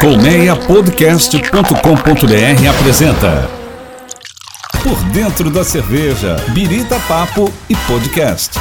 Colmeiapodcast.com.br apresenta Por Dentro da Cerveja, Birita Papo e Podcast.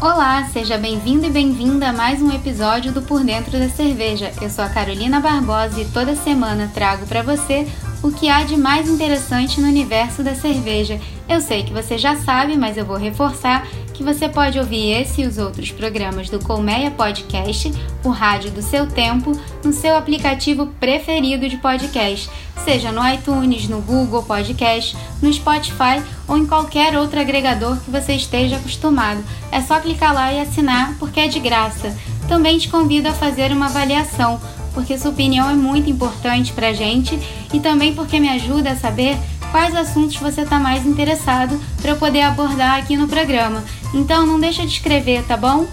Olá, seja bem-vindo e bem-vinda a mais um episódio do Por Dentro da Cerveja. Eu sou a Carolina Barbosa e toda semana trago para você o que há de mais interessante no universo da cerveja. Eu sei que você já sabe, mas eu vou reforçar que você pode ouvir esse e os outros programas do Colmeia Podcast, o rádio do seu tempo, no seu aplicativo preferido de podcast, seja no iTunes, no Google Podcast, no Spotify ou em qualquer outro agregador que você esteja acostumado. É só clicar lá e assinar porque é de graça. Também te convido a fazer uma avaliação, porque sua opinião é muito importante para a gente e também porque me ajuda a saber quais assuntos você está mais interessado para eu poder abordar aqui no programa. Então não deixa de escrever, tá bom?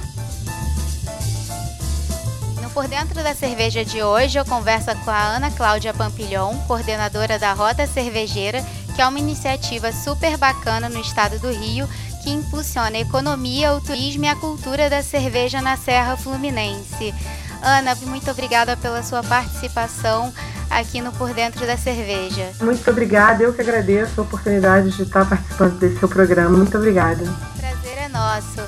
No Por Dentro da Cerveja de hoje eu converso com a Ana Cláudia Pampilhon, coordenadora da Rota Cervejeira, que é uma iniciativa super bacana no estado do Rio que impulsiona a economia, o turismo e a cultura da cerveja na Serra Fluminense. Ana, muito obrigada pela sua participação aqui no Por Dentro da Cerveja. Muito obrigada, eu que agradeço a oportunidade de estar participando desse seu programa. Muito obrigada. Prazer é nosso.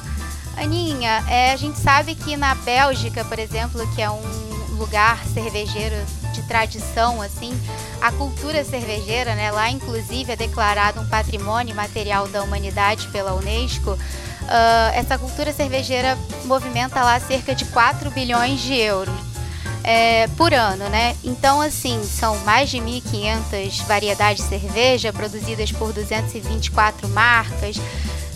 Aninha, é, a gente sabe que na Bélgica, por exemplo, que é um lugar cervejeiro de tradição, assim, a cultura cervejeira, né, lá inclusive é declarado um patrimônio material da humanidade pela Unesco, uh, essa cultura cervejeira movimenta lá cerca de 4 bilhões de euros é, por ano, né? Então, assim, são mais de 1.500 variedades de cerveja produzidas por 224 marcas,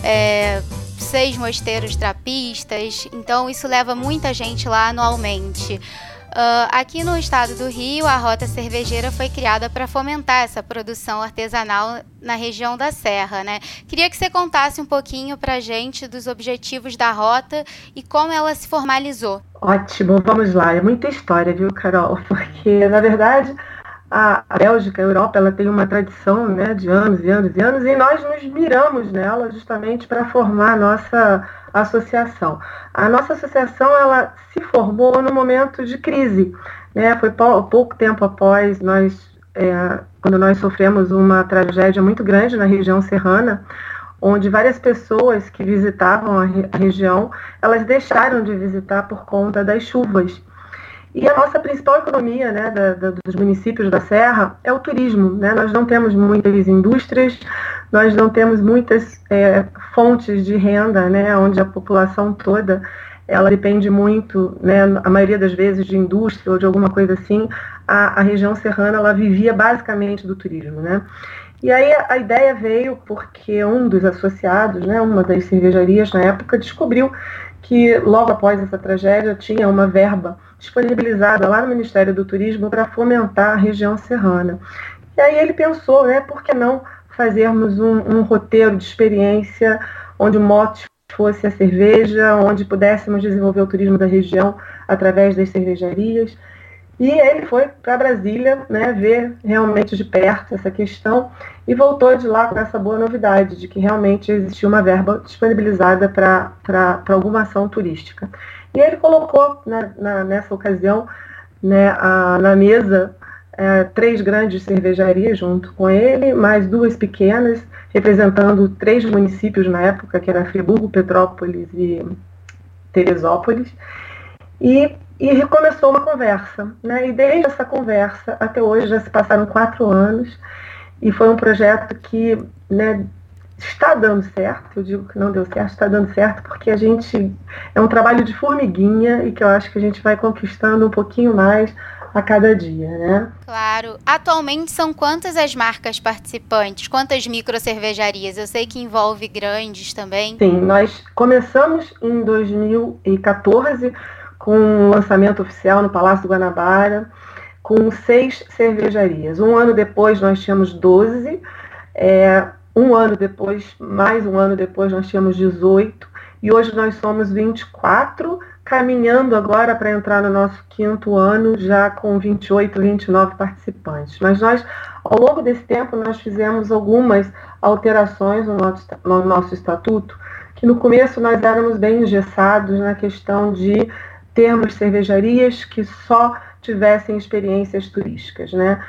é, seis mosteiros trapistas. Então, isso leva muita gente lá anualmente. Uh, aqui no estado do Rio, a Rota Cervejeira foi criada para fomentar essa produção artesanal na região da Serra, né? Queria que você contasse um pouquinho para a gente dos objetivos da Rota e como ela se formalizou. Ótimo, vamos lá. É muita história, viu, Carol? Porque, na verdade, a Bélgica, a Europa, ela tem uma tradição né, de anos e anos e anos, e nós nos miramos nela justamente para formar a nossa associação. A nossa associação ela se formou no momento de crise. Né? Foi pouco tempo após nós, é, quando nós sofremos uma tragédia muito grande na região serrana, onde várias pessoas que visitavam a, re a região, elas deixaram de visitar por conta das chuvas. E a nossa principal economia né, da, da, dos municípios da Serra é o turismo. Né? Nós não temos muitas indústrias, nós não temos muitas é, fontes de renda, né, onde a população toda ela depende muito, né, a maioria das vezes, de indústria ou de alguma coisa assim. A, a região serrana ela vivia basicamente do turismo. Né? E aí a, ideia veio porque um dos associados, né, uma das cervejarias na época, descobriu que logo após essa tragédia tinha uma verba disponibilizada lá no Ministério do Turismo para fomentar a região serrana. E aí ele pensou, né, por que não fazermos um, um roteiro de experiência onde o mote fosse a cerveja, onde pudéssemos desenvolver o turismo da região através das cervejarias. E ele foi para Brasília né, ver realmente de perto essa questão e voltou de lá com essa boa novidade de que realmente existia uma verba disponibilizada para alguma ação turística. E ele colocou né, na, nessa ocasião né, a, na mesa é, três grandes cervejarias junto com ele, mais duas pequenas, representando três municípios na época, que era Friburgo, Petrópolis e Teresópolis. E e recomeçou uma conversa. Né? E desde essa conversa até hoje já se passaram quatro anos e foi um projeto que né, está dando certo. Eu digo que não deu certo, está dando certo porque a gente é um trabalho de formiguinha e que eu acho que a gente vai conquistando um pouquinho mais a cada dia, né? Claro. Atualmente são quantas as marcas participantes? Quantas micro cervejarias? Eu sei que envolve grandes também. Sim, nós começamos em 2014 com um lançamento oficial no Palácio do Guanabara, com seis cervejarias. Um ano depois nós tínhamos 12, é, um ano depois, mais um ano depois, nós tínhamos 18, e hoje nós somos 24, caminhando agora para entrar no nosso quinto ano, já com 28, 29 participantes. Mas nós, ao longo desse tempo, nós fizemos algumas alterações no nosso, no nosso estatuto, que no começo nós éramos bem engessados na questão de termos cervejarias que só tivessem experiências turísticas, né?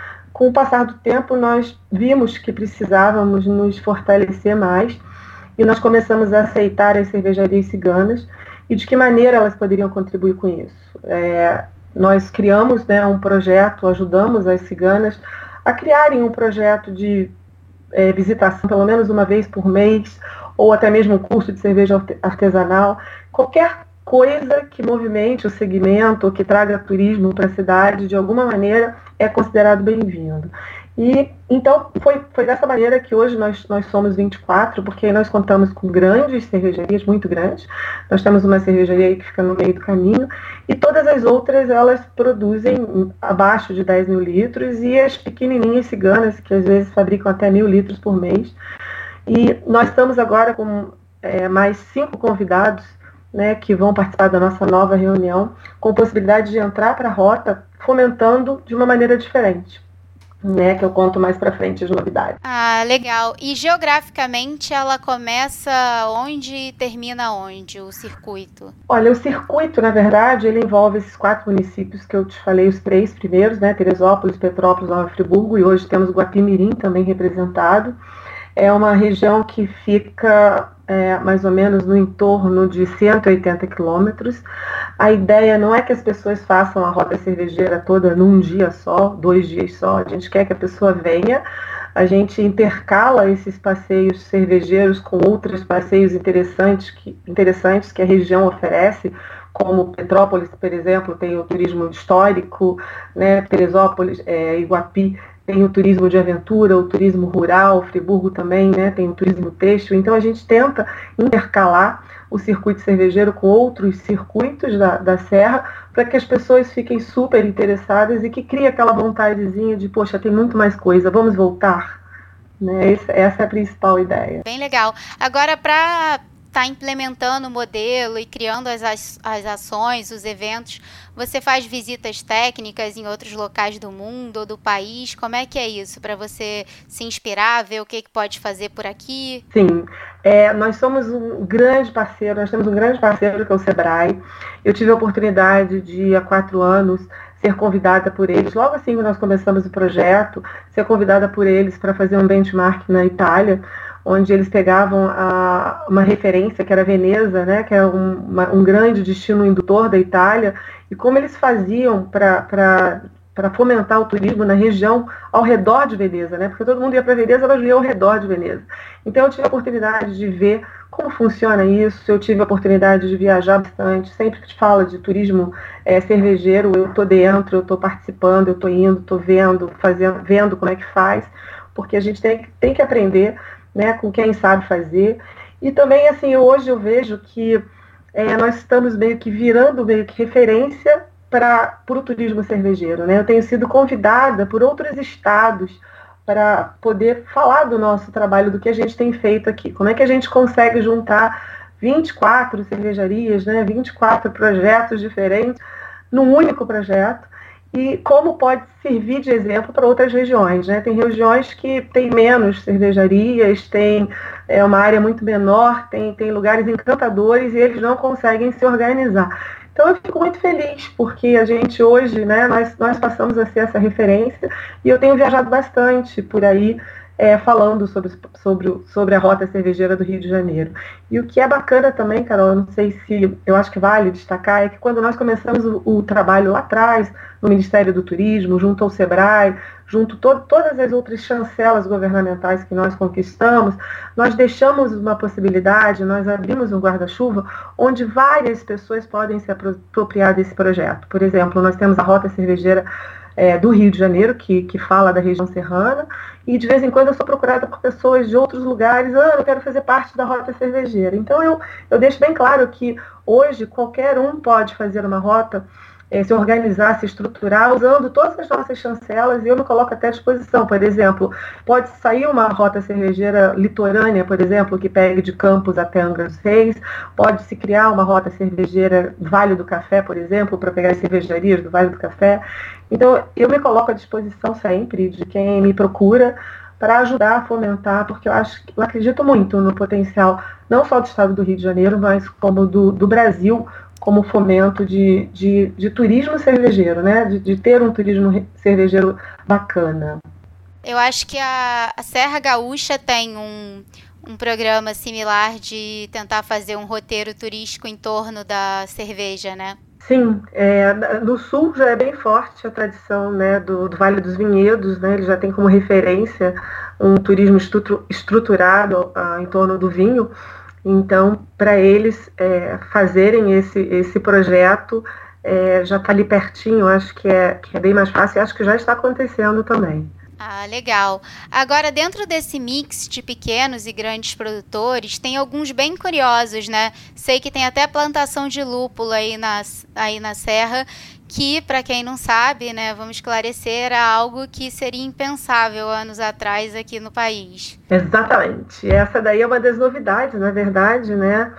Com o passar do tempo, nós vimos que precisávamos nos fortalecer mais e nós começamos a aceitar as cervejarias ciganas e de que maneira elas poderiam contribuir com isso. É, nós criamos né, um projeto, ajudamos as ciganas a criarem um projeto de é, visitação pelo menos uma vez por mês, ou até mesmo um curso de cerveja artesanal, qualquer coisa que movimente o segmento, que traga turismo para a cidade, de alguma maneira, é considerado bem-vindo. E então foi, foi dessa maneira que hoje nós, nós somos 24, porque nós contamos com grandes cervejarias, muito grandes. Nós temos uma cervejaria que fica no meio do caminho, e todas as outras elas produzem abaixo de 10 mil litros, e as pequenininhas ciganas, que às vezes fabricam até mil litros por mês. E nós estamos agora com é, mais cinco convidados né, que vão participar da nossa nova reunião, com possibilidade de entrar para a rota, fomentando de uma maneira diferente né, que eu conto mais para frente as novidades. Ah, legal. E geograficamente ela começa onde e termina onde o circuito? Olha, o circuito, na verdade, ele envolve esses quatro municípios que eu te falei, os três primeiros, né, Teresópolis, Petrópolis, Nova Friburgo e hoje temos Guapimirim também representado. É uma região que fica é, mais ou menos no entorno de 180 quilômetros. A ideia não é que as pessoas façam a rota cervejeira toda num dia só, dois dias só. A gente quer que a pessoa venha. A gente intercala esses passeios cervejeiros com outros passeios interessantes que, interessantes que a região oferece, como Petrópolis, por exemplo, tem o turismo histórico, né? Teresópolis, é, Iguapi tem o turismo de aventura, o turismo rural, Friburgo também, né, tem o turismo têxtil. Então a gente tenta intercalar o circuito cervejeiro com outros circuitos da, da Serra para que as pessoas fiquem super interessadas e que crie aquela vontadezinha de, poxa, tem muito mais coisa, vamos voltar. Né? Essa é a principal ideia. Bem legal. Agora, para está implementando o modelo e criando as, as ações, os eventos, você faz visitas técnicas em outros locais do mundo ou do país? Como é que é isso? Para você se inspirar, ver o que, que pode fazer por aqui? Sim, é, nós somos um grande parceiro, nós temos um grande parceiro que é o Sebrae. Eu tive a oportunidade de, há quatro anos, ser convidada por eles, logo assim que nós começamos o projeto, ser convidada por eles para fazer um benchmark na Itália, onde eles pegavam a, uma referência que era Veneza, né, que é um, uma, um grande destino indutor da Itália, e como eles faziam para fomentar o turismo na região ao redor de Veneza, né, porque todo mundo ia para Veneza, mas ia ao redor de Veneza. Então eu tive a oportunidade de ver como funciona isso, eu tive a oportunidade de viajar bastante, sempre que fala de turismo é, cervejeiro, eu estou dentro, eu estou participando, eu estou indo, estou vendo, fazendo, vendo como é que faz, porque a gente tem, tem que aprender né, com quem sabe fazer. E também, assim, hoje eu vejo que é, nós estamos meio que virando meio que referência para o turismo cervejeiro. Né? Eu tenho sido convidada por outros estados para poder falar do nosso trabalho, do que a gente tem feito aqui. Como é que a gente consegue juntar 24 cervejarias, né, 24 projetos diferentes num único projeto e como pode servir de exemplo para outras regiões. Né? Tem regiões que têm menos cervejarias, tem é, uma área muito menor, tem, tem lugares encantadores e eles não conseguem se organizar. Então eu fico muito feliz, porque a gente hoje, né, nós, nós passamos a ser essa referência e eu tenho viajado bastante por aí é, falando sobre, sobre, sobre a rota cervejeira do Rio de Janeiro. E o que é bacana também, Carol, eu não sei se eu acho que vale destacar, é que quando nós começamos o, o trabalho lá atrás, no Ministério do Turismo, junto ao SEBRAE, junto to todas as outras chancelas governamentais que nós conquistamos, nós deixamos uma possibilidade, nós abrimos um guarda-chuva onde várias pessoas podem se apropriar desse projeto. Por exemplo, nós temos a Rota Cervejeira é, do Rio de Janeiro, que, que fala da região serrana, e de vez em quando eu sou procurada por pessoas de outros lugares, ah, eu quero fazer parte da rota cervejeira. Então eu, eu deixo bem claro que hoje qualquer um pode fazer uma rota é, se organizar, se estruturar, usando todas as nossas chancelas, e eu me coloco até à disposição. Por exemplo, pode sair uma rota cervejeira litorânea, por exemplo, que pegue de Campos até Angra dos Reis, pode se criar uma rota cervejeira Vale do Café, por exemplo, para pegar as cervejarias do Vale do Café. Então, eu me coloco à disposição sempre de quem me procura para ajudar a fomentar, porque eu acho eu acredito muito no potencial não só do estado do Rio de Janeiro, mas como do, do Brasil como fomento de, de, de turismo cervejeiro, né? De, de, ter um turismo cervejeiro bacana. Eu acho que a, a Serra Gaúcha tem um, um programa similar de tentar fazer um roteiro turístico em torno da cerveja, né? Sim, é, no sul já é bem forte a tradição né, do, do, Vale dos Vinhedos, né, ele já tem como referência um turismo estruturado uh, em torno do vinho. Então, para eles é, fazerem esse, esse projeto, é, já está ali pertinho, acho que é, que é bem mais fácil e acho que já está acontecendo também. Ah, legal. Agora, dentro desse mix de pequenos e grandes produtores, tem alguns bem curiosos, né? Sei que tem até plantação de lúpulo aí na, aí na Serra, que, para quem não sabe, né, vamos esclarecer, era algo que seria impensável anos atrás aqui no país. Exatamente. Essa daí é uma das novidades, na verdade, né?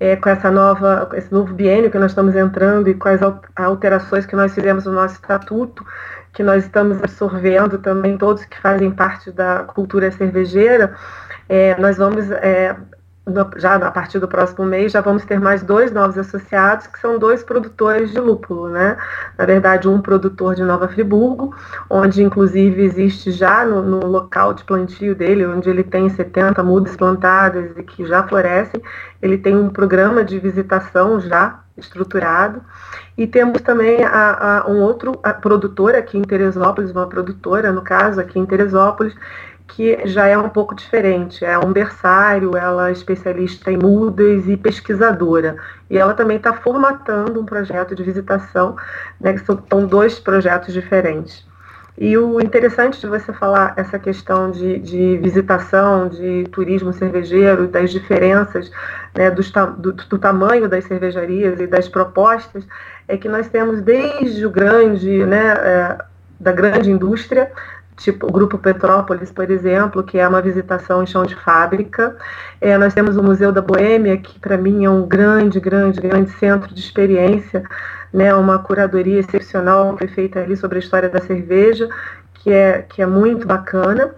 É, com essa nova, esse novo biênio que nós estamos entrando e com as alterações que nós fizemos no nosso estatuto, que nós estamos absorvendo também, todos que fazem parte da cultura cervejeira, é, nós vamos, é, no, já a partir do próximo mês, já vamos ter mais dois novos associados, que são dois produtores de lúpulo, né? Na verdade, um produtor de Nova Friburgo, onde inclusive existe já no, no local de plantio dele, onde ele tem 70 mudas plantadas e que já florescem, ele tem um programa de visitação já estruturado. E temos também a, a um outro produtor aqui em Teresópolis, uma produtora, no caso, aqui em Teresópolis, que já é um pouco diferente. É um berçário, ela é especialista em mudas e pesquisadora. E ela também está formatando um projeto de visitação, né, que são dois projetos diferentes. E o interessante de você falar essa questão de, de visitação, de turismo cervejeiro, das diferenças né, do, do, do, tamanho das cervejarias e das propostas, é que nós temos desde o grande, né, é, da grande indústria, tipo o Grupo Petrópolis, por exemplo, que é uma visitação em chão de fábrica. É, nós temos o Museu da Boêmia, que para mim é um grande, grande, grande centro de experiência, né, uma curadoria excepcional foi feita ali sobre a história da cerveja, que é, que é muito bacana.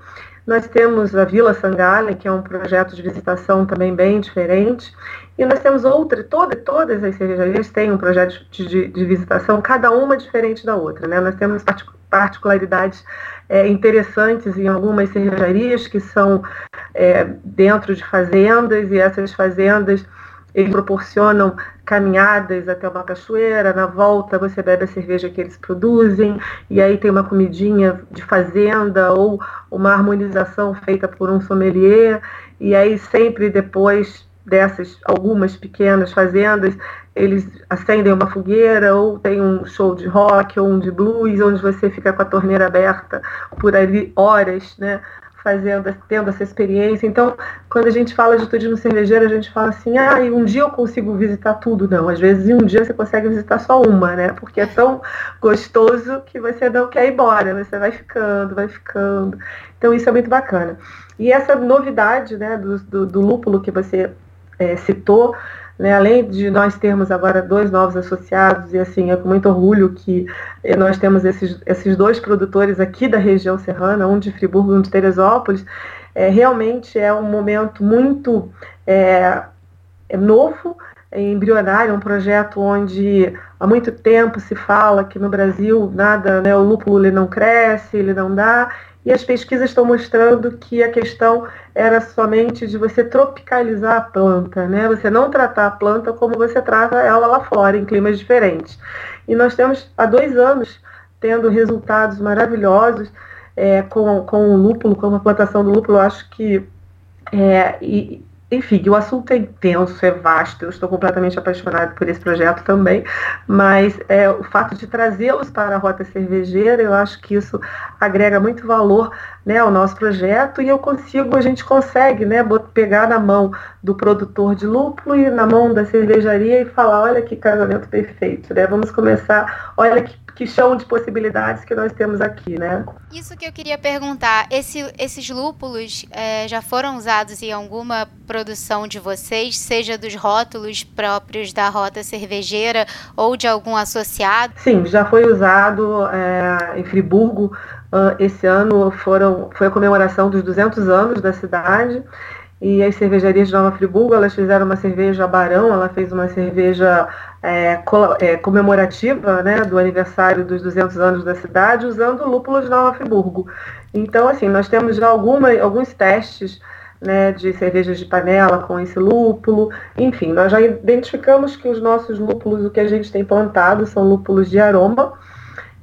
Nós temos a Vila Sangalen, que é um projeto de visitação também bem diferente. E nós temos outra, toda, todas as cervejarias têm um projeto de, de, visitação, cada uma diferente da outra. Né? Nós temos particularidades é, interessantes em algumas cervejarias que são é, dentro de fazendas, e essas fazendas eles proporcionam caminhadas até uma cachoeira, na volta você bebe a cerveja que eles produzem, e aí tem uma comidinha de fazenda ou uma harmonização feita por um sommelier, e aí sempre depois dessas algumas pequenas fazendas, eles acendem uma fogueira ou tem um show de rock ou um de blues, onde você fica com a torneira aberta por ali horas, né? fazendo, tendo essa experiência. Então, quando a gente fala de turismo cervejeiro, a gente fala assim, ah, um dia eu consigo visitar tudo. Não, às vezes em um dia você consegue visitar só uma, né? Porque é tão gostoso que você não quer ir embora, você vai ficando, vai ficando. Então isso é muito bacana. E essa novidade né, do, do, do lúpulo que você é, citou, né, além de nós termos agora dois novos associados, e assim, é com muito orgulho que eh, nós temos esses, esses dois produtores aqui da região serrana, um de Friburgo e um de Teresópolis, é, realmente é um momento muito é, novo, é embrionário, um projeto onde há muito tempo se fala que no Brasil nada, né, o lúpulo ele não cresce, ele não dá, e as pesquisas estão mostrando que a questão era somente de você tropicalizar a planta, né? Você não tratar a planta como você trata ela lá fora, em climas diferentes. E nós temos há dois anos tendo resultados maravilhosos é, com, com o lúpulo, com a plantação do lúpulo. Acho que é, e, enfim, o assunto é intenso, é vasto, eu estou completamente apaixonada por esse projeto também, mas é, o fato de trazê-los para a rota cervejeira, eu acho que isso agrega muito valor né, ao nosso projeto e eu consigo, a gente consegue né, pegar na mão do produtor de lúpulo e na mão da cervejaria e falar, olha que casamento perfeito, né? Vamos começar, olha que que chão de possibilidades que nós temos aqui, né? Isso que eu queria perguntar, esse, esses lúpulos é, já foram usados em alguma produção de vocês, seja dos rótulos próprios da rota cervejeira ou de algum associado? Sim, já foi usado é, em Friburgo Uh, esse ano foram, foi a comemoração dos 200 anos da cidade e as cervejarias de Nova Friburgo elas fizeram uma cerveja Barão, ela fez uma cerveja é, co é, comemorativa né, do aniversário dos 200 anos da cidade usando lúpulo de Nova Friburgo. Então, assim, nós temos já alguma, alguns testes né, de cervejas de panela com esse lúpulo. Enfim, nós já identificamos que os nossos lúpulos, o que a gente tem plantado, são lúpulos de aroma.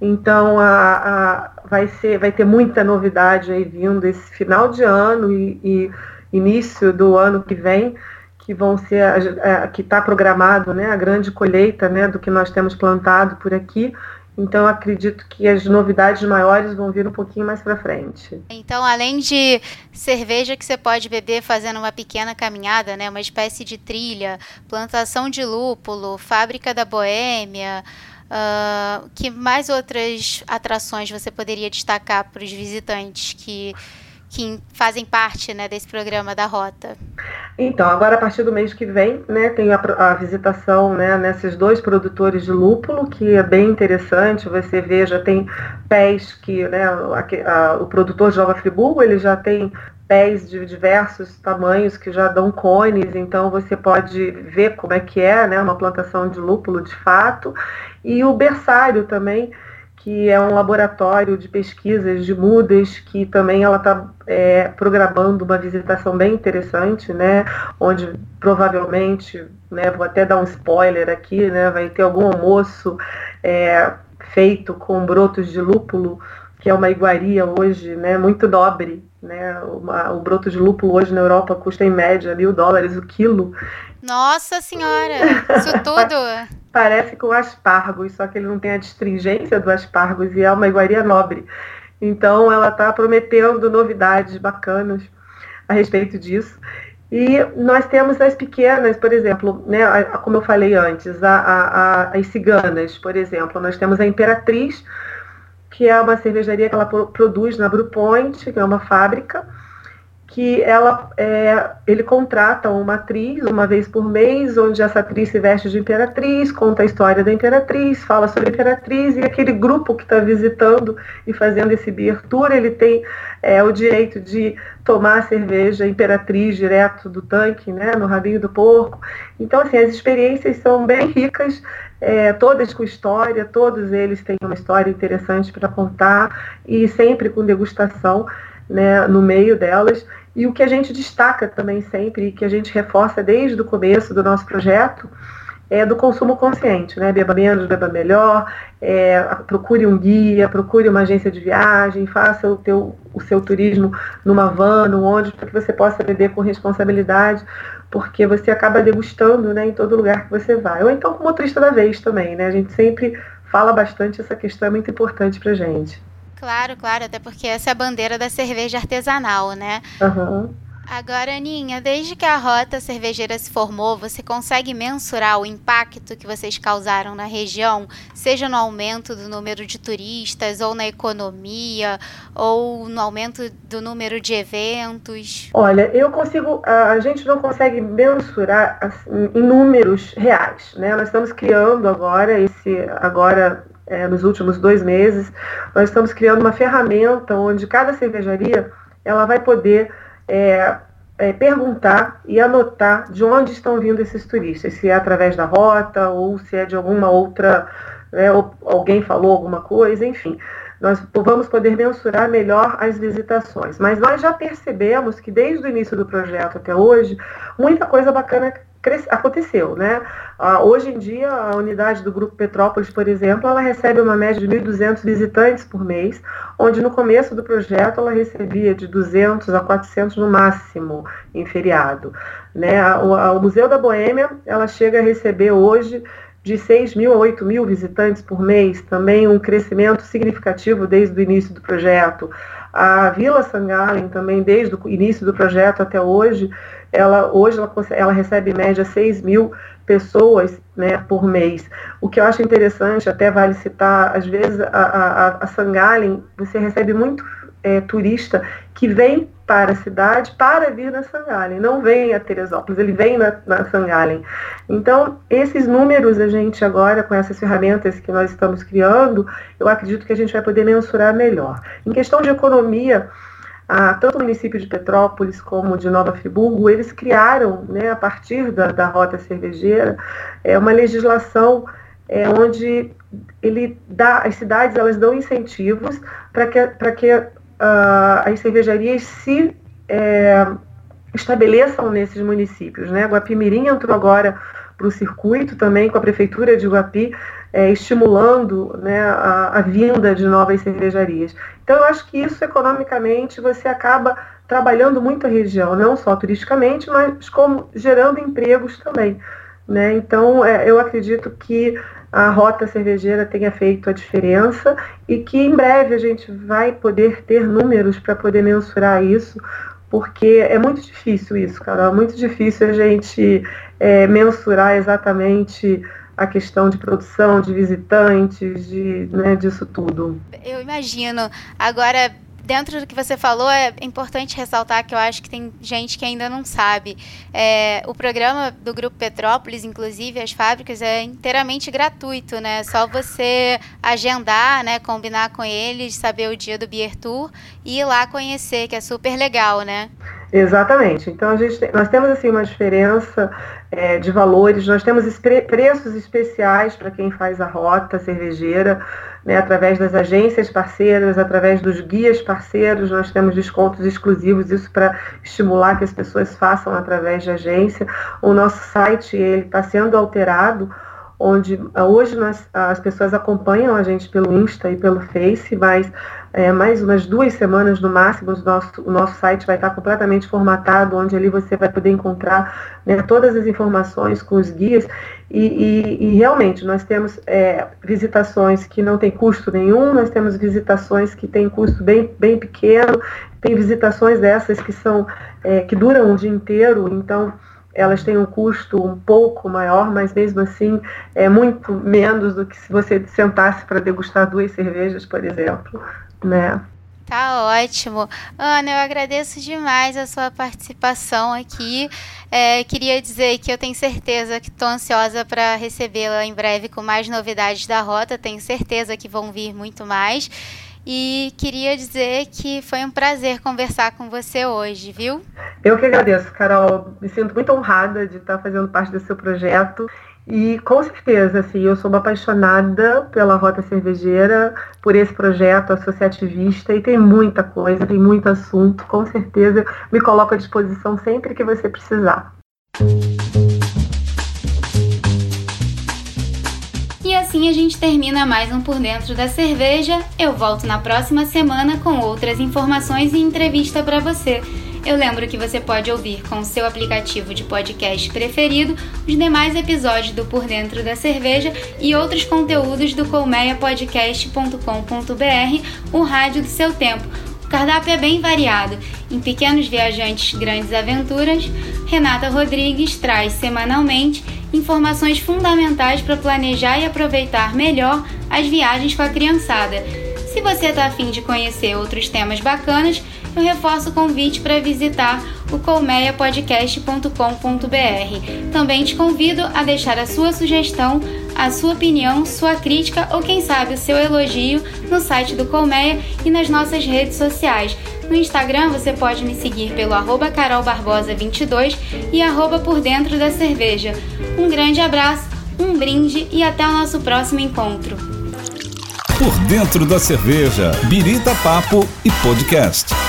Então, a, a, vai, ser, vai ter muita novidade aí vindo esse final de ano e, e início do ano que vem, que vão ser, a, que está programado, né, a grande colheita, né, do que nós temos plantado por aqui. Então, acredito que as novidades maiores vão vir um pouquinho mais para frente. Então, além de cerveja que você pode beber fazendo uma pequena caminhada, né, uma espécie de trilha, plantação de lúpulo, fábrica da boêmia, uh, que mais outras atrações você poderia destacar para os visitantes que que fazem parte né, desse programa da Rota? Então, agora a partir do mês que vem, né, tem a, a, visitação né, nesses dois produtores de lúpulo, que é bem interessante. Você vê, já tem pés que né, a, a, o produtor Nova Friburgo, ele já tem pés de diversos tamanhos que já dão cones, então você pode ver como é que é né, uma plantação de lúpulo de fato. E o berçário também, que é um laboratório de pesquisas de mudas, que também ela está é, programando uma visitação bem interessante, né? Onde provavelmente, né, vou até dar um spoiler aqui, né? Vai ter algum almoço é, feito com brotos de lúpulo, que é uma iguaria hoje, né? Muito nobre, né? Uma, o broto de lúpulo hoje na Europa custa em média mil dólares o quilo. Nossa senhora, isso tudo! Parece com aspargos, só que ele não tem a distringência do aspargos e é uma iguaria nobre. Então ela está prometendo novidades bacanas a respeito disso. E nós temos as pequenas, por exemplo, né, como eu falei antes, a, a, as ciganas, por exemplo, nós temos a Imperatriz, que é uma cervejaria que ela produz na Brupoint, que é uma fábrica, que ela, é, ele contrata uma atriz uma vez por mês, onde essa atriz se veste de imperatriz, conta a história da imperatriz, fala sobre a imperatriz, e aquele grupo que está visitando e fazendo esse beer tour, ele tem é, o direito de tomar a cerveja imperatriz direto do tanque, né, no rabinho do porco. Então, assim, as experiências são bem ricas, é, todas com história, todos eles têm uma história interessante para contar, e sempre com degustação né, no meio delas. E o que a gente destaca também sempre, e que a gente reforça desde o começo do nosso projeto, é do consumo consciente, né? Beba menos, beba melhor, é, procure um guia, procure uma agência de viagem, faça o, teu, o seu turismo numa van, num ônibus, para que você possa beber com responsabilidade, porque você acaba degustando né, em todo lugar que você vai. Ou então com motorista da vez também, né? A gente sempre fala bastante, essa questão é muito importante para gente. Claro, claro, até porque essa é a bandeira da cerveja artesanal, né? Uhum. Agora, Aninha, desde que a rota cervejeira se formou, você consegue mensurar o impacto que vocês causaram na região, seja no aumento do número de turistas, ou na economia, ou no aumento do número de eventos? Olha, eu consigo, a gente não consegue mensurar assim, em números reais, né? Nós estamos criando agora esse, agora é, nos últimos dois meses, nós estamos criando uma ferramenta onde cada cervejaria ela vai poder é, é, perguntar e anotar de onde estão vindo esses turistas, se é através da rota ou se é de alguma outra, né, ou alguém falou alguma coisa, enfim. Nós vamos poder mensurar melhor as visitações. Mas nós já percebemos que desde o início do projeto até hoje, muita coisa bacana aconteceu, né? Ah, hoje em dia, a unidade do Grupo Petrópolis, por exemplo, ela recebe uma média de 1.200 visitantes por mês, onde no começo do projeto ela recebia de 200 a 400 no máximo em feriado. Né? O, Museu da Boêmia, ela chega a receber hoje de 6 mil a 8 mil visitantes por mês, também um crescimento significativo desde o início do projeto. A Vila Sangalen, também desde o início do projeto até hoje, ela hoje ela, ela recebe em média 6 mil pessoas né, por mês. O que eu acho interessante, até vale citar, às vezes a, a, a Sangalen, você recebe muito é, turista que vem para a cidade para vir na Sangalen. Não vem a Teresópolis, ele vem na, na Sangalen. Então, esses números a gente agora, com essas ferramentas que nós estamos criando, eu acredito que a gente vai poder mensurar melhor. Em questão de economia, ah, tanto o município de Petrópolis como de Nova Friburgo, eles criaram, né, a partir da, da rota cervejeira, é, uma legislação é, onde ele dá, as cidades elas dão incentivos para que, pra que uh, as cervejarias se é, estabeleçam nesses municípios. Né? Guapimirim entrou agora para o circuito também com a prefeitura de Guapi, é, estimulando né, a, a, vinda de novas cervejarias. Então, eu acho que isso, economicamente, você acaba trabalhando muito a região, não só turisticamente, mas como gerando empregos também. Né? Então, é, eu acredito que a rota cervejeira tenha feito a diferença e que em breve a gente vai poder ter números para poder mensurar isso, porque é muito difícil isso, cara. É muito difícil a gente é, mensurar exatamente a questão de produção, de visitantes, de, né, disso tudo. Eu imagino. Agora, dentro do que você falou, é importante ressaltar que eu acho que tem gente que ainda não sabe. É, o programa do Grupo Petrópolis, inclusive as fábricas, é inteiramente gratuito, né? Só você agendar, né? Combinar com eles, saber o dia do Beer Tour e ir lá conhecer, que é super legal, né? Exatamente. Então a gente tem, nós temos assim uma diferença é, de valores. Nós temos preços especiais para quem faz a rota cervejeira né, através das agências parceiras, através dos guias parceiros, nós temos descontos exclusivos, isso para estimular que as pessoas façam através de agência. O nosso site ele está sendo alterado, onde hoje nós, as pessoas acompanham a gente pelo Insta e pelo Face, mas é, mais umas duas semanas no máximo, o nosso, o nosso site vai estar completamente formatado, onde ali você vai poder encontrar né, todas as informações com os guias. E, e, e realmente, nós temos é, visitações que não tem custo nenhum, nós temos visitações que têm custo bem, bem pequeno, tem visitações dessas que são é, que duram o dia inteiro, então elas têm um custo um pouco maior, mas mesmo assim é muito menos do que se você sentasse para degustar duas cervejas, por exemplo né? Tá ótimo. Ana, eu agradeço demais a sua participação aqui. É, queria dizer que eu tenho certeza que estou ansiosa para recebê-la em breve com mais novidades da rota. Tenho certeza que vão vir muito mais. E queria dizer que foi um prazer conversar com você hoje, viu? Eu que agradeço, Carol. Me sinto muito honrada de estar fazendo parte do seu projeto e com certeza, assim, eu sou uma apaixonada pela Rota Cervejeira, por esse projeto associativista e tem muita coisa, tem muito assunto. Com certeza me coloco à disposição sempre que você precisar. E assim a gente termina mais um Por Dentro da Cerveja. Eu volto na próxima semana com outras informações e entrevista para você. Eu lembro que você pode ouvir com o seu aplicativo de podcast preferido os demais episódios do Por Dentro da Cerveja e outros conteúdos do colmeiapodcast.com.br, o rádio do seu tempo. O cardápio é bem variado. Em Pequenos Viajantes, Grandes Aventuras, Renata Rodrigues traz semanalmente informações fundamentais para planejar e aproveitar melhor as viagens com a criançada. Se você está afim de conhecer outros temas bacanas, eu reforço o convite para visitar o colmeiapodcast.com.br. Também te convido a deixar a sua sugestão, a sua opinião, sua crítica ou quem sabe o seu elogio no site do Colmeia e nas nossas redes sociais. No Instagram você pode me seguir pelo arroba carolbarbosa22 e arroba por dentro da cerveja. Um grande abraço, um brinde e até o nosso próximo encontro. Por dentro da cerveja, Birita Papo e Podcast.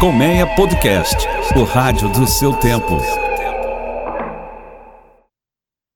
Colmeia Podcast, o rádio do seu tempo.